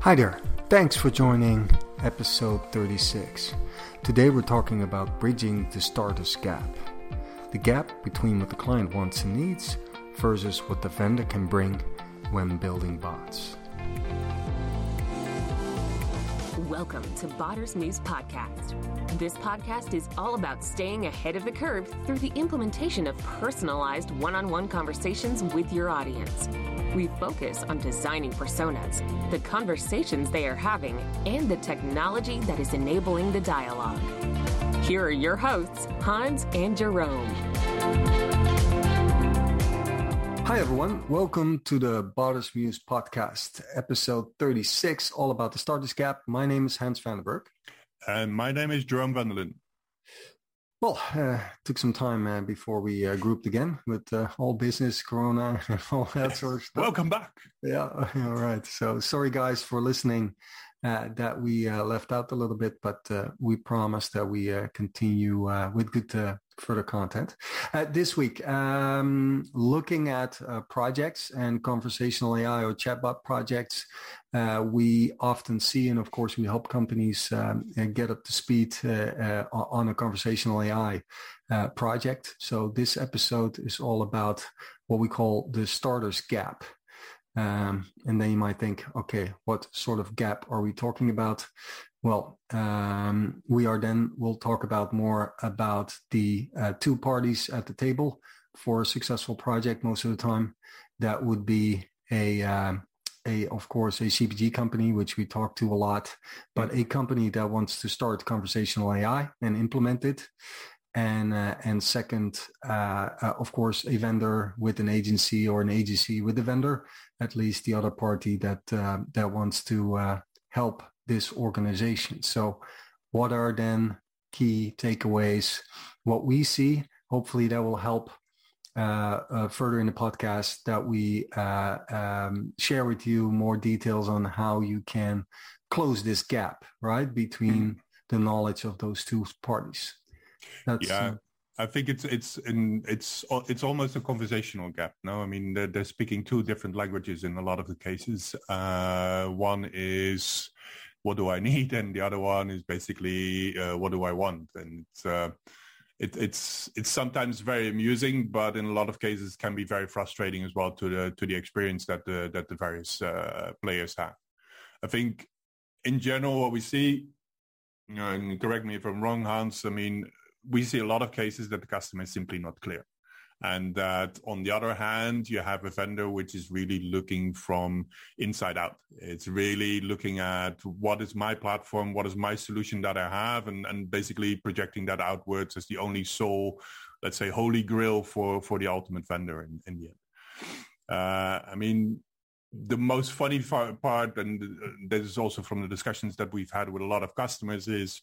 Hi there, thanks for joining episode 36. Today we're talking about bridging the starters gap. The gap between what the client wants and needs versus what the vendor can bring when building bots. Welcome to Botters News Podcast. This podcast is all about staying ahead of the curve through the implementation of personalized one on one conversations with your audience. We focus on designing personas, the conversations they are having, and the technology that is enabling the dialogue. Here are your hosts, Hans and Jerome. Hi, everyone. Welcome to the Botters News Podcast, episode 36, all about the starters gap. My name is Hans Vandenberg. And my name is Jerome Vanderlyn. Well, uh, took some time uh, before we uh, grouped again with uh, all business, Corona, and all that sort of stuff. Welcome back. Yeah, all right. So sorry, guys, for listening uh, that we uh, left out a little bit, but we promise that we continue with good further content. Uh, this week, um, looking at uh, projects and conversational AI or chatbot projects, uh, we often see, and of course, we help companies um, uh, get up to speed uh, uh, on a conversational AI project. So this episode is all about what we call the starters gap. Um, and then you might think, okay, what sort of gap are we talking about? Well, um, we are then, we'll talk about more about the uh, two parties at the table for a successful project most of the time. That would be a, uh, a, of course, a CPG company, which we talk to a lot, but a company that wants to start conversational AI and implement it. And, uh, and second, uh, uh, of course, a vendor with an agency or an agency with a vendor, at least the other party that, uh, that wants to help this organization. So what are then key takeaways? What we see, hopefully that will help uh, uh, further in the podcast that we uh, um, share with you more details on how you can close this gap, right, between mm-hmm. the knowledge of those two parties. That's, yeah. Uh, I think it's it's in it's it's almost a conversational gap. No, I mean they're, they're speaking two different languages in a lot of the cases. Uh, one is what do I need? And the other one is basically uh, what do I want? And it's, uh, it, it's it's sometimes very amusing, but in a lot of cases can be very frustrating as well to the to the experience that the that the various uh, players have. I think in general what we see, and correct me if I'm wrong, Hans. I mean, we see a lot of cases that the customer is simply not clear and that on the other hand you have a vendor which is really looking from inside out. It's really looking at what is my platform what is my solution that i have and, and basically projecting that outwards as the only sole let's say holy grail for for the ultimate vendor in, in the end. Uh, i mean the most funny part and this is also from the discussions that we've had with a lot of customers is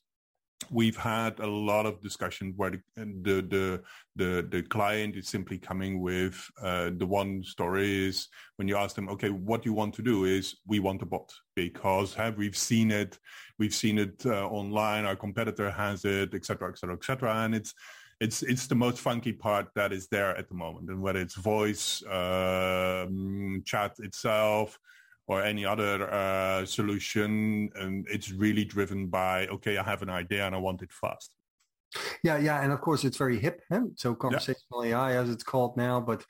we've had a lot of discussion where the the the the, client is simply coming with uh, the one story is when you ask them okay what you want to do? is we want a bot. Because have we've seen it we've seen it uh, online our competitor has it etc etc etc and it's it's it's the most funky part that is there at the moment. And whether it's voice um, chat itself or any other uh, solution. And it's really driven by, okay, I have an idea and I want it fast. Yeah, yeah. And of course, it's very hip. Eh? So conversational yeah. AI, as it's called now, but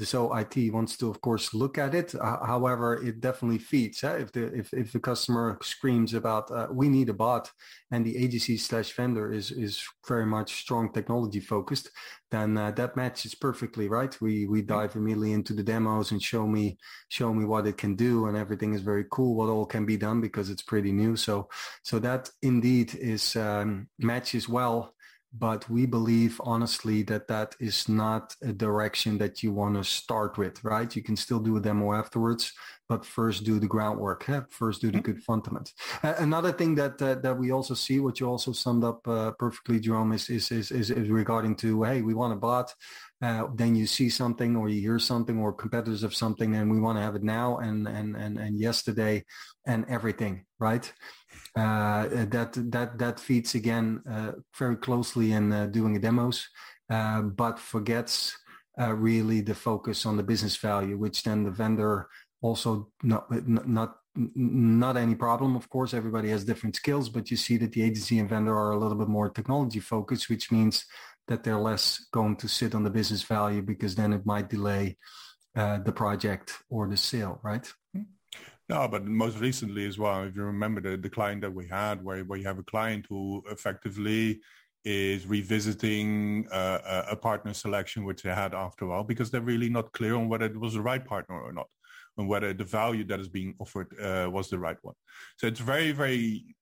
so IT wants to, of course, look at it. Uh, however, it definitely feeds. If the if, if the customer screams about uh, we need a bot, and the agency slash vendor is is very much strong technology focused, then uh, that matches perfectly, right? We we dive immediately into the demos and show me show me what it can do, and everything is very cool. What all can be done because it's pretty new. So so that indeed is um, matches well but we believe honestly that that is not a direction that you want to start with, right? You can still do a demo afterwards, but first do the groundwork. Yeah? First do the mm-hmm. good fundament. Uh, another thing that uh, that we also see, what you also summed up uh, perfectly, Jerome, is, is is, is regarding to hey, we want a bot. Uh, then you see something or you hear something or competitors of something and we want to have it now and and and, and yesterday and everything right that that that feeds again uh, very closely in uh, doing demos, uh, but forgets uh, really the focus on the business value, which then the vendor also not not not any problem. Of course, everybody has different skills, but you see that the agency and vendor are a little bit more technology focused, which means that they're less going to sit on the business value because then it might delay uh, the project or the sale, right? No, but most recently as well, if you remember the, the client that we had, where, where you have a client who effectively is revisiting uh, a partner selection which they had after a while because they're really not clear on whether it was the right partner or not and whether the value that is being offered uh, was the right one. So it's very, very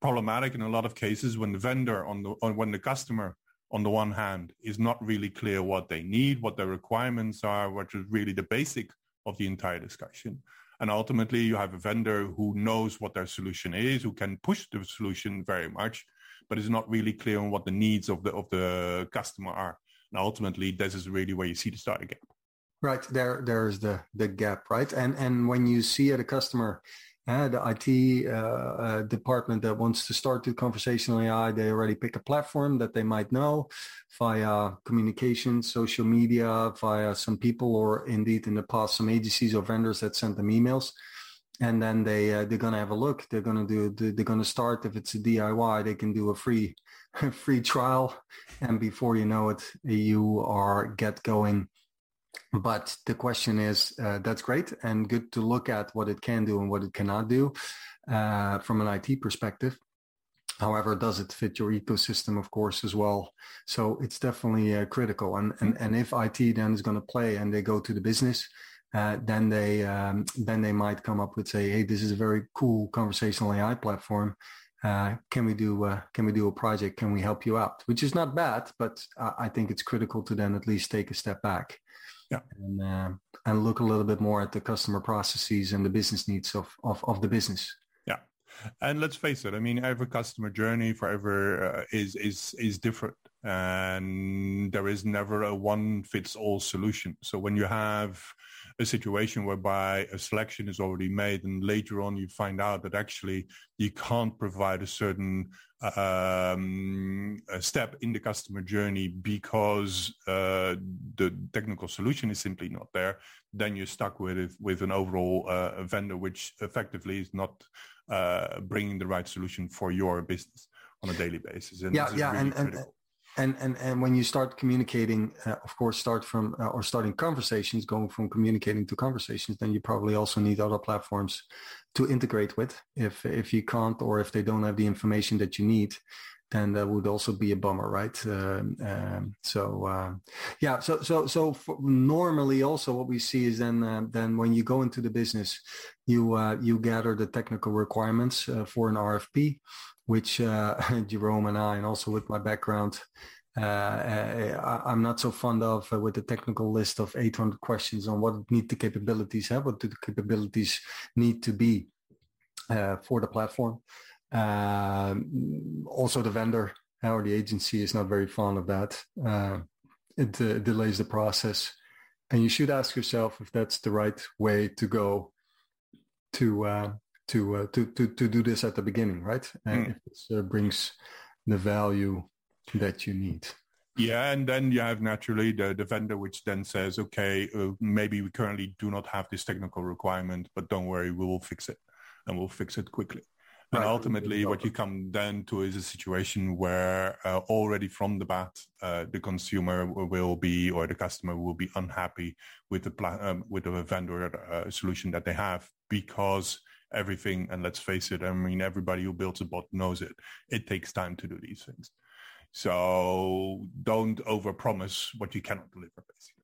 problematic in a lot of cases when the vendor on the on, when the customer on the one hand is not really clear what they need, what their requirements are, which is really the basic of the entire discussion. And ultimately you have a vendor who knows what their solution is, who can push the solution very much, but is not really clear on what the needs of the of the customer are. And ultimately this is really where you see the starter gap. Right there, there's the the gap, right? And and when you see at a customer, uh, the IT uh, uh, department that wants to start the conversational AI, they already pick a platform that they might know via communication, social media, via some people, or indeed in the past some agencies or vendors that sent them emails. And then they uh, they're gonna have a look. They're gonna do. They're gonna start if it's a DIY. They can do a free free trial, and before you know it, you are get going but the question is, uh, that's great and good to look at what it can do and what it cannot do uh, from an IT perspective. However, does it fit your ecosystem, of course, as well? So it's definitely uh, critical. And, and and if IT then is going to play and they go to the business, uh, then they um, then they might come up with say, hey, this is a very cool conversational AI platform. Uh, can we do uh, can we do a project? Can we help you out? Which is not bad, but I think it's critical to then at least take a step back yeah. and uh, and look a little bit more at the customer processes and the business needs of of, of the business. Yeah, and let's face it. I mean, every customer journey forever uh, is is is different, and there is never a one fits all solution. So when you have a situation whereby a selection is already made and later on you find out that actually you can't provide a certain um, a step in the customer journey because uh, the technical solution is simply not there, then you're stuck with it, with an overall uh, vendor which effectively is not uh, bringing the right solution for your business on a daily basis. And yeah, yeah, really and, and, and and and when you start communicating uh, of course start from uh, or starting conversations going from communicating to conversations then you probably also need other platforms to integrate with. If if you can't or if they don't have the information that you need then that would also be a bummer right uh, um, so uh, yeah so so so normally also what we see is then uh, then when you go into the business you uh, you gather the technical requirements for an rfp which uh, Jerome and I, and also with my background, uh, uh I, am not so fond of uh, with the technical list of 800 questions on what need the capabilities have, what do the capabilities need to be uh, for the platform. Um, also, the vendor or the agency is not very fond of that. Uh, it uh, delays the process, and you should ask yourself if that's the right way to go to to uh, to to to do this at the beginning, right? And mm. if this uh, brings the value that you need. Yeah, and then you have naturally the, the vendor which then says, okay, uh, maybe we currently do not have this technical requirement, but don't worry, we will fix it, and we'll fix it quickly. And right. ultimately, what you come then to is a situation where uh, already from the bat, uh, the consumer will be or the customer will be unhappy with the pla- um, with the vendor uh, solution that they have because everything. And let's face it, I mean, everybody who builds a bot knows it. It takes time to do these things. So don't overpromise what you cannot deliver, basically.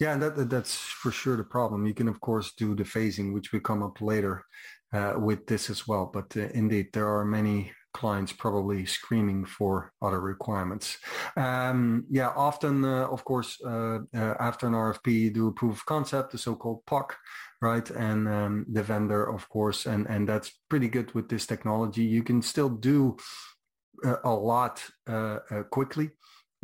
Yeah, that, that's for sure the problem. You can, of course, do the phasing, which will come up later uh, with this as well. But uh, indeed, there are many clients probably screaming for other requirements. Um, yeah, often, uh, of course, uh, uh, after an RFP, you do a proof of concept, the so-called POC, right? And um, the vendor, of course, and and that's pretty good with this technology. You can still do uh, a lot quickly,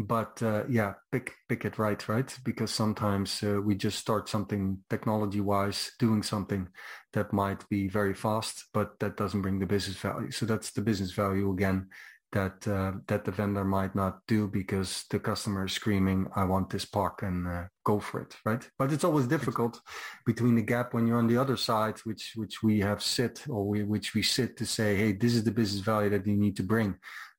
but uh, yeah, pick pick it right, right? Because sometimes uh, we just start something technology-wise, doing something that might be very fast, but that doesn't bring the business value. So that's the business value again that uh, that the vendor might not do because the customer is screaming, "I want this puck," and uh, go for it, right? But it's always difficult between the gap when you're on the other side, which which we have sit or we, which we sit to say, "Hey, this is the business value that you need to bring,"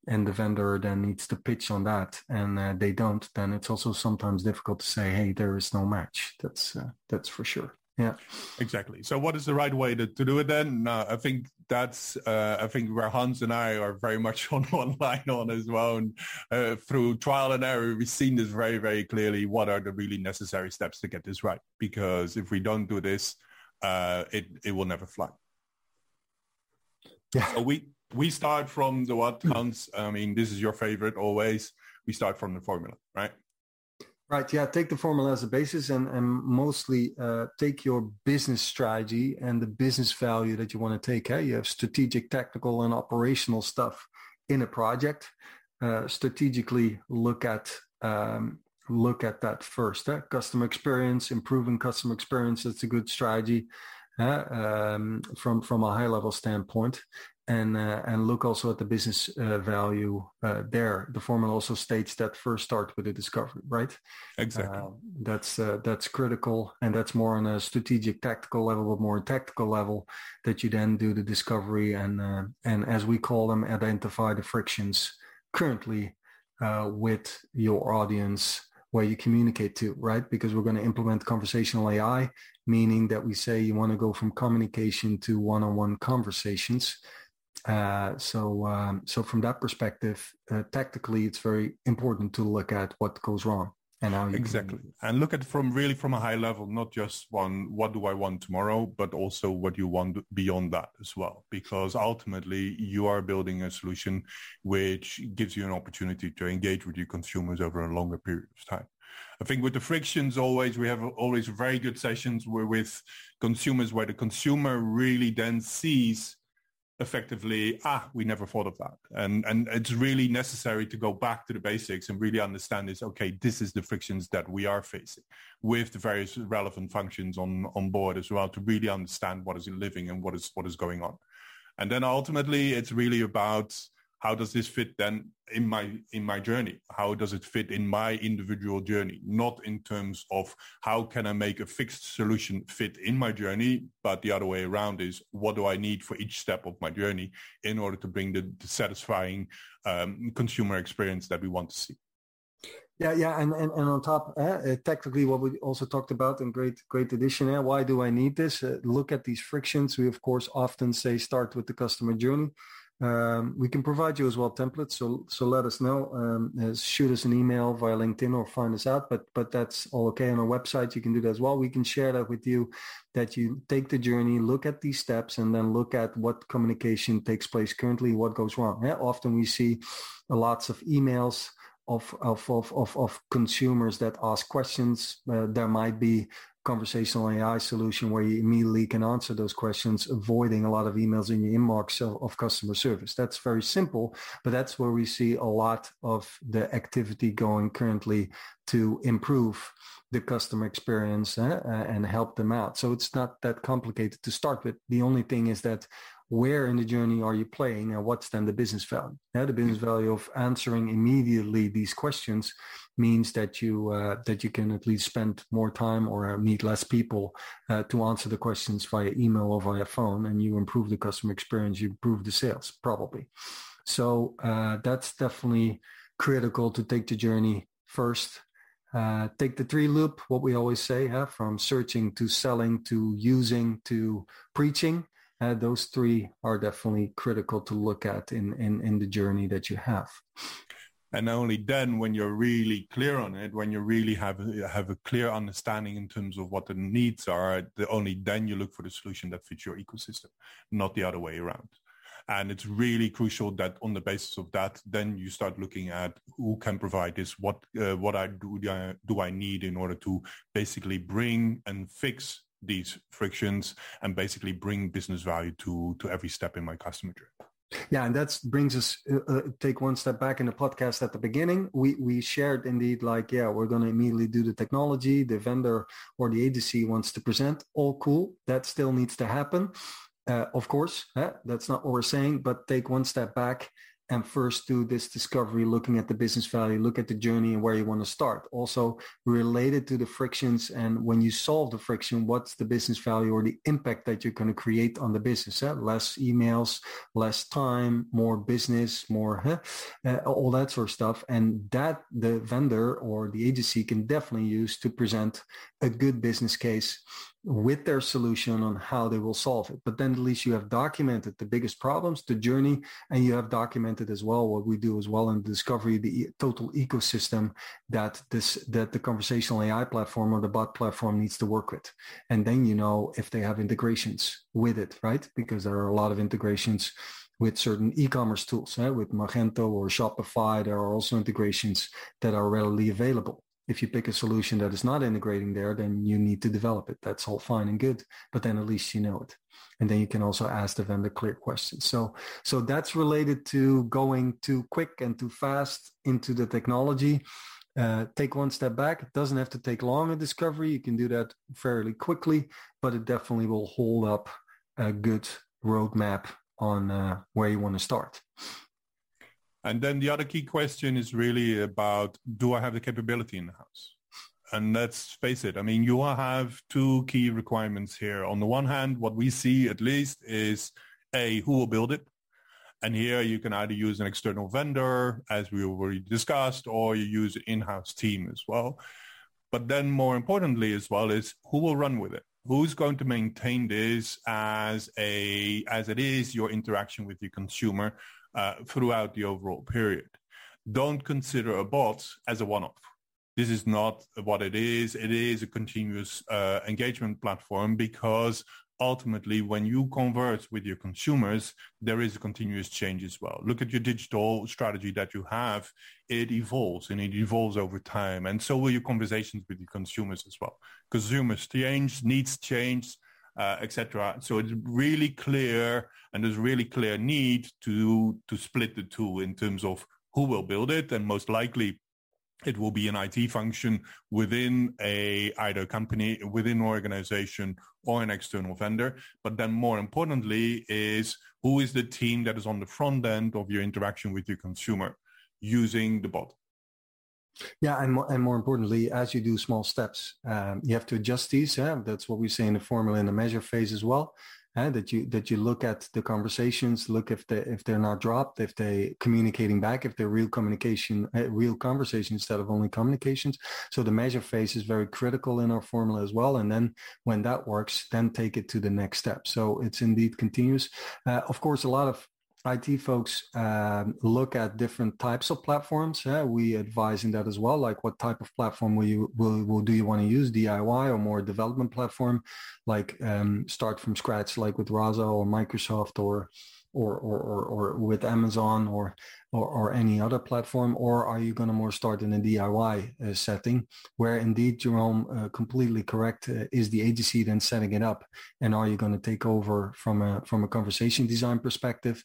and the vendor then needs to pitch on that, and uh, they don't. Then it's also sometimes difficult to say, "Hey, there is no match." That's uh, that's for sure. Yeah, exactly. So what is the right way to, to do it then? No, I think that's, uh, I think where Hans and I are very much on one line on as well. And uh, through trial and error, we've seen this very, very clearly. What are the really necessary steps to get this right? Because if we don't do this, uh, it, it will never fly. Yeah. So we, we start from the what, Hans? I mean, this is your favorite always. We start from the formula, right? Right. Yeah. Take the formula as a basis and, and mostly uh, take your business strategy and the business value that you want to take. Hey? You have strategic, technical, and operational stuff in a project. Uh, strategically look at um, look at that first. Eh? Customer experience, improving customer experience. That's a good strategy uh, um, from from a high level standpoint and uh, and look also at the business uh, value uh, there. The formula also states that first start with a discovery, right? Exactly. Uh, that's uh, that's critical, and that's more on a strategic, tactical level, but more tactical level that you then do the discovery and uh, and as we call them, identify the frictions currently with your audience where you communicate to, right? Because we're going to implement conversational AI, meaning that we say you want to go from communication to one-on-one conversations uh, so, um, so from that perspective, uh, tactically, it's very important to look at what goes wrong and how exactly can... and look at from really from a high level, not just one what do I want tomorrow, but also what you want beyond that as well. Because ultimately, you are building a solution which gives you an opportunity to engage with your consumers over a longer period of time. I think with the frictions always we have always very good sessions with consumers where the consumer really then sees effectively, ah, we never thought of that. And, and it's really necessary to go back to the basics and really understand is, okay, this is the frictions that we are facing with the various relevant functions on, on board as well to really understand what is living and what is, what is going on. And then ultimately it's really about how does this fit then in my in my journey how does it fit in my individual journey not in terms of how can i make a fixed solution fit in my journey but the other way around is what do i need for each step of my journey in order to bring the, the satisfying um, consumer experience that we want to see yeah, yeah, and, and, and on top, uh, technically, what we also talked about in great great addition. Uh, why do I need this? Uh, look at these frictions. We of course often say start with the customer journey. Um, we can provide you as well templates, so so let us know. Um, uh, shoot us an email via LinkedIn or find us out. But but that's all okay on our website. You can do that as well. We can share that with you. That you take the journey, look at these steps, and then look at what communication takes place currently, what goes wrong. Yeah, often we see lots of emails of of of of, of consumers that ask questions. Uh, there might be conversational AI solution where you immediately can answer those questions, avoiding a lot of emails in your inbox of, of, customer service. That's very simple, but that's where we see a lot of the activity going currently to improve the customer experience eh, and help them out. So it's not that complicated to start with. The only thing is that where in the journey are you playing and what's then the business value? Yeah, the business value of answering immediately these questions means that you uh, that you can at least spend more time or meet less people uh, to answer the questions via email or via phone, and you improve the customer experience, you improve the sales probably. So uh, that's definitely critical to take the journey first. Uh, take the three loop, what we always say, huh? from searching to selling to using to preaching uh, those three are definitely critical to look at in, in, in the journey that you have. And only then, when you're really clear on it, when you really have have a clear understanding in terms of what the needs are, the, only then you look for the solution that fits your ecosystem, not the other way around. And it's really crucial that on the basis of that, then you start looking at who can provide this, what uh, what I do, do I need in order to basically bring and fix these frictions and basically bring business value to to every step in my customer journey. Yeah, and that brings us uh, uh, take one step back in the podcast at the beginning. We we shared indeed like yeah, we're going to immediately do the technology. The vendor or the agency wants to present. All cool. That still needs to happen. Uh, of course, that's not what we're saying. But take one step back and first do this discovery, looking at the business value, look at the journey and where you want to start. Also related to the frictions and when you solve the friction, what's the business value or the impact that you're going to create on the business? Less emails, less time, more business, more uh, all that sort of stuff. And that the vendor or the agency can definitely use to present a good business case with their solution on how they will solve it. But then at least you have documented the biggest problems, the journey, and you have documented as well what we do as well in the discovery, the total ecosystem that this that the conversational AI platform or the bot platform needs to work with. And then you know if they have integrations with it, right? Because there are a lot of integrations with certain e-commerce tools, eh? with Magento or Shopify. There are also integrations that are readily available if you pick a solution that is not integrating there, then you need to develop it. That's all fine and good, but then at least you know it. And then you can also ask the vendor clear questions. So, so that's related to going too quick and too fast into the technology. Uh, take one step back. It doesn't have to take long a discovery. You can do that fairly quickly, but it definitely will hold up a good roadmap on uh, where you want to start. And then the other key question is really about, do I have the capability in the house? And let's face it, I mean, you have two key requirements here. On the one hand, what we see at least is A, who will build it? And here you can either use an external vendor, as we already discussed, or you use an in-house team as well. But then more importantly as well is who will run with it? Who's going to maintain this as a, as it is your interaction with the consumer? Uh, throughout the overall period. Don't consider a bot as a one-off. This is not what it is. It is a continuous uh, engagement platform because ultimately when you converse with your consumers, there is a continuous change as well. Look at your digital strategy that you have. It evolves and it evolves over time. And so will your conversations with your consumers as well. Consumers change, needs change, uh, etc. So it's really clear, and there's really clear need to to split the two in terms of who will build it, and most likely it will be an IT function within a either company, within an organization, or an external vendor. But then more importantly is who is the team that is on the front end of your interaction with your consumer using the bot. Yeah, and more, and more importantly, as you do small steps, um, you have to adjust these. Yeah, that's what we say in the formula in the measure phase as well. Uh, that you that you look at the conversations, look if they if they're not dropped, if they communicating back, if they're real communication, uh, real conversation instead of only communications. So the measure phase is very critical in our formula as well. And then when that works, then take it to the next step. So it's indeed continuous. Uh, of course, a lot of IT folks um, look at different types of platforms. Yeah, we advise in that as well. Like, what type of platform will you will, will do you want to use? DIY or more development platform? Like, um, start from scratch, like with Rasa or Microsoft or or or, or, or with Amazon or, or, or any other platform, or are you going to more start in a DIY uh, setting where indeed Jerome uh, completely correct uh, is the agency then setting it up, and are you going to take over from a from a conversation design perspective?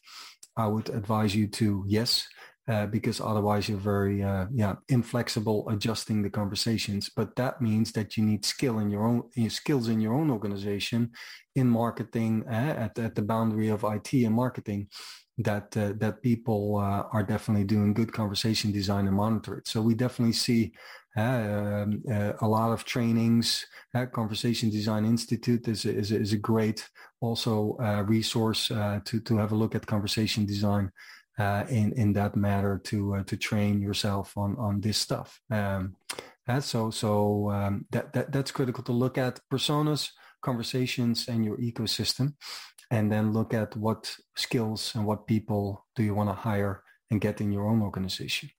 I would advise you to yes. Uh, because otherwise you're very uh, yeah inflexible adjusting the conversations but that means that you need skill in your own skills in your own organization in marketing uh, at, at the boundary of IT and marketing that uh, that people uh, are definitely doing good conversation design and monitor it. So we definitely see um, a lot of trainings. Conversation Design Institute is a, is a, is a great also resource to to have a look at conversation design in in that matter to to train yourself on on this stuff. Um, so so um, that, that that's critical to look at personas conversations and your ecosystem and then look at what skills and what people do you want to hire and get in your own organization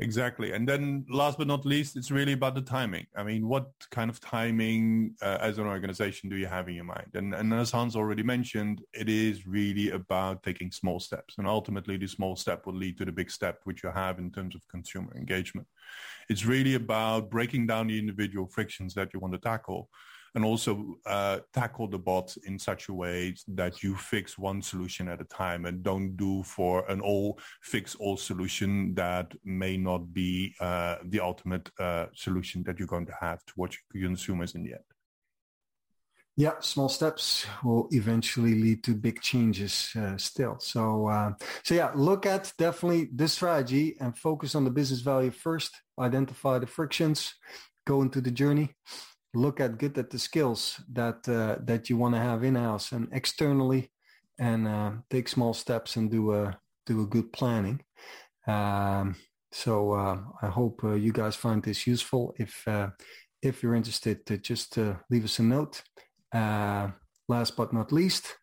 exactly. And then last but not least it's really about the timing. I mean what kind of timing uh, as an organization do you have in your mind? And, and as hans already mentioned it is really about taking small steps. And ultimately the small step will lead to the big step which you have in terms of consumer engagement. It's really about breaking down the individual frictions that you want to tackle and also uh, tackle the bot in such a way that you fix one solution at a time and don't do for an all fix all solution that may not be uh, the ultimate uh, solution that you're going to have towards consumers in the end. Yeah, small steps will eventually lead to big changes uh, still. So, uh, so yeah, look at definitely this strategy and focus on the business value first. Identify the frictions, go into the journey, look at good at the skills that uh, that you want to have in house and externally, and uh, take small steps and do a do a good planning. Um, so uh, I hope uh, you guys find this useful. If if you're interested, to just leave us a note uh, last but not least,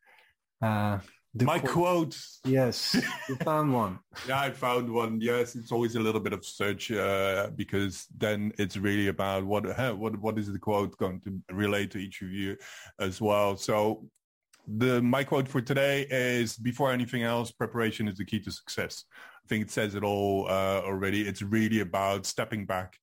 uh, my quote. quote. Yes, you found one. yeah, I found one. Yes, it's always a little bit of search uh, because then it's really about what what what is the quote going to relate to each of you as well. So the my quote for today is before anything else, preparation is the key to success. I think it says it all uh, already. It's really about stepping back.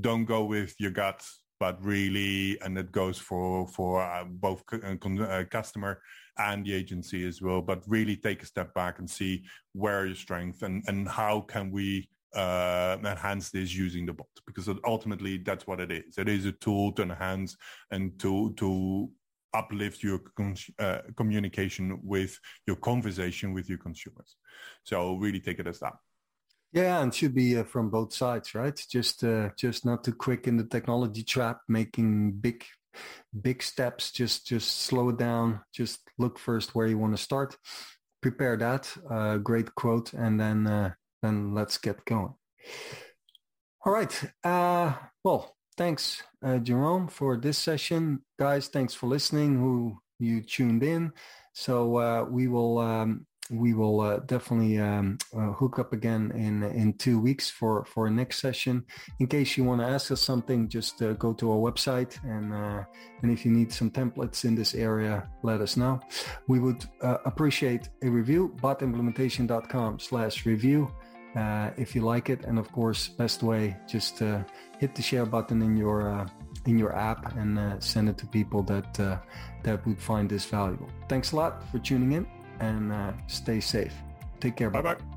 Don't go with your gut but really, and it goes for for uh, both uh, uh, customer and the agency as well. But really take a step back and see where your strengths and and how can we uh, enhance this using the bot because ultimately that's what it is. It is a tool to enhance and to to uplift your uh, communication with your conversation with your consumers. So really take it as that. Yeah, and should be uh, from both sides, right? Just uh, just not too quick in the technology trap, making big big steps. Just just slow it down. Just look first where you want to start. Prepare that uh, great quote, and then uh, then let's get going. All right. Uh, well, thanks, uh, Jerome, for this session, guys. Thanks for listening. Who you tuned in. So we will. Um, we will uh, definitely um, uh, hook up again in in two weeks for for next session. In case you want to ask us something, just uh, go to our website and uh, and if you need some templates in this area, let us know. We would uh, appreciate a review. botimplementation.com slash review. Uh, if you like it, and of course, best way just hit the share button in your in your app and send it to people that that would find this valuable. Thanks a lot for tuning in and uh, stay safe. Take care. Bye bye.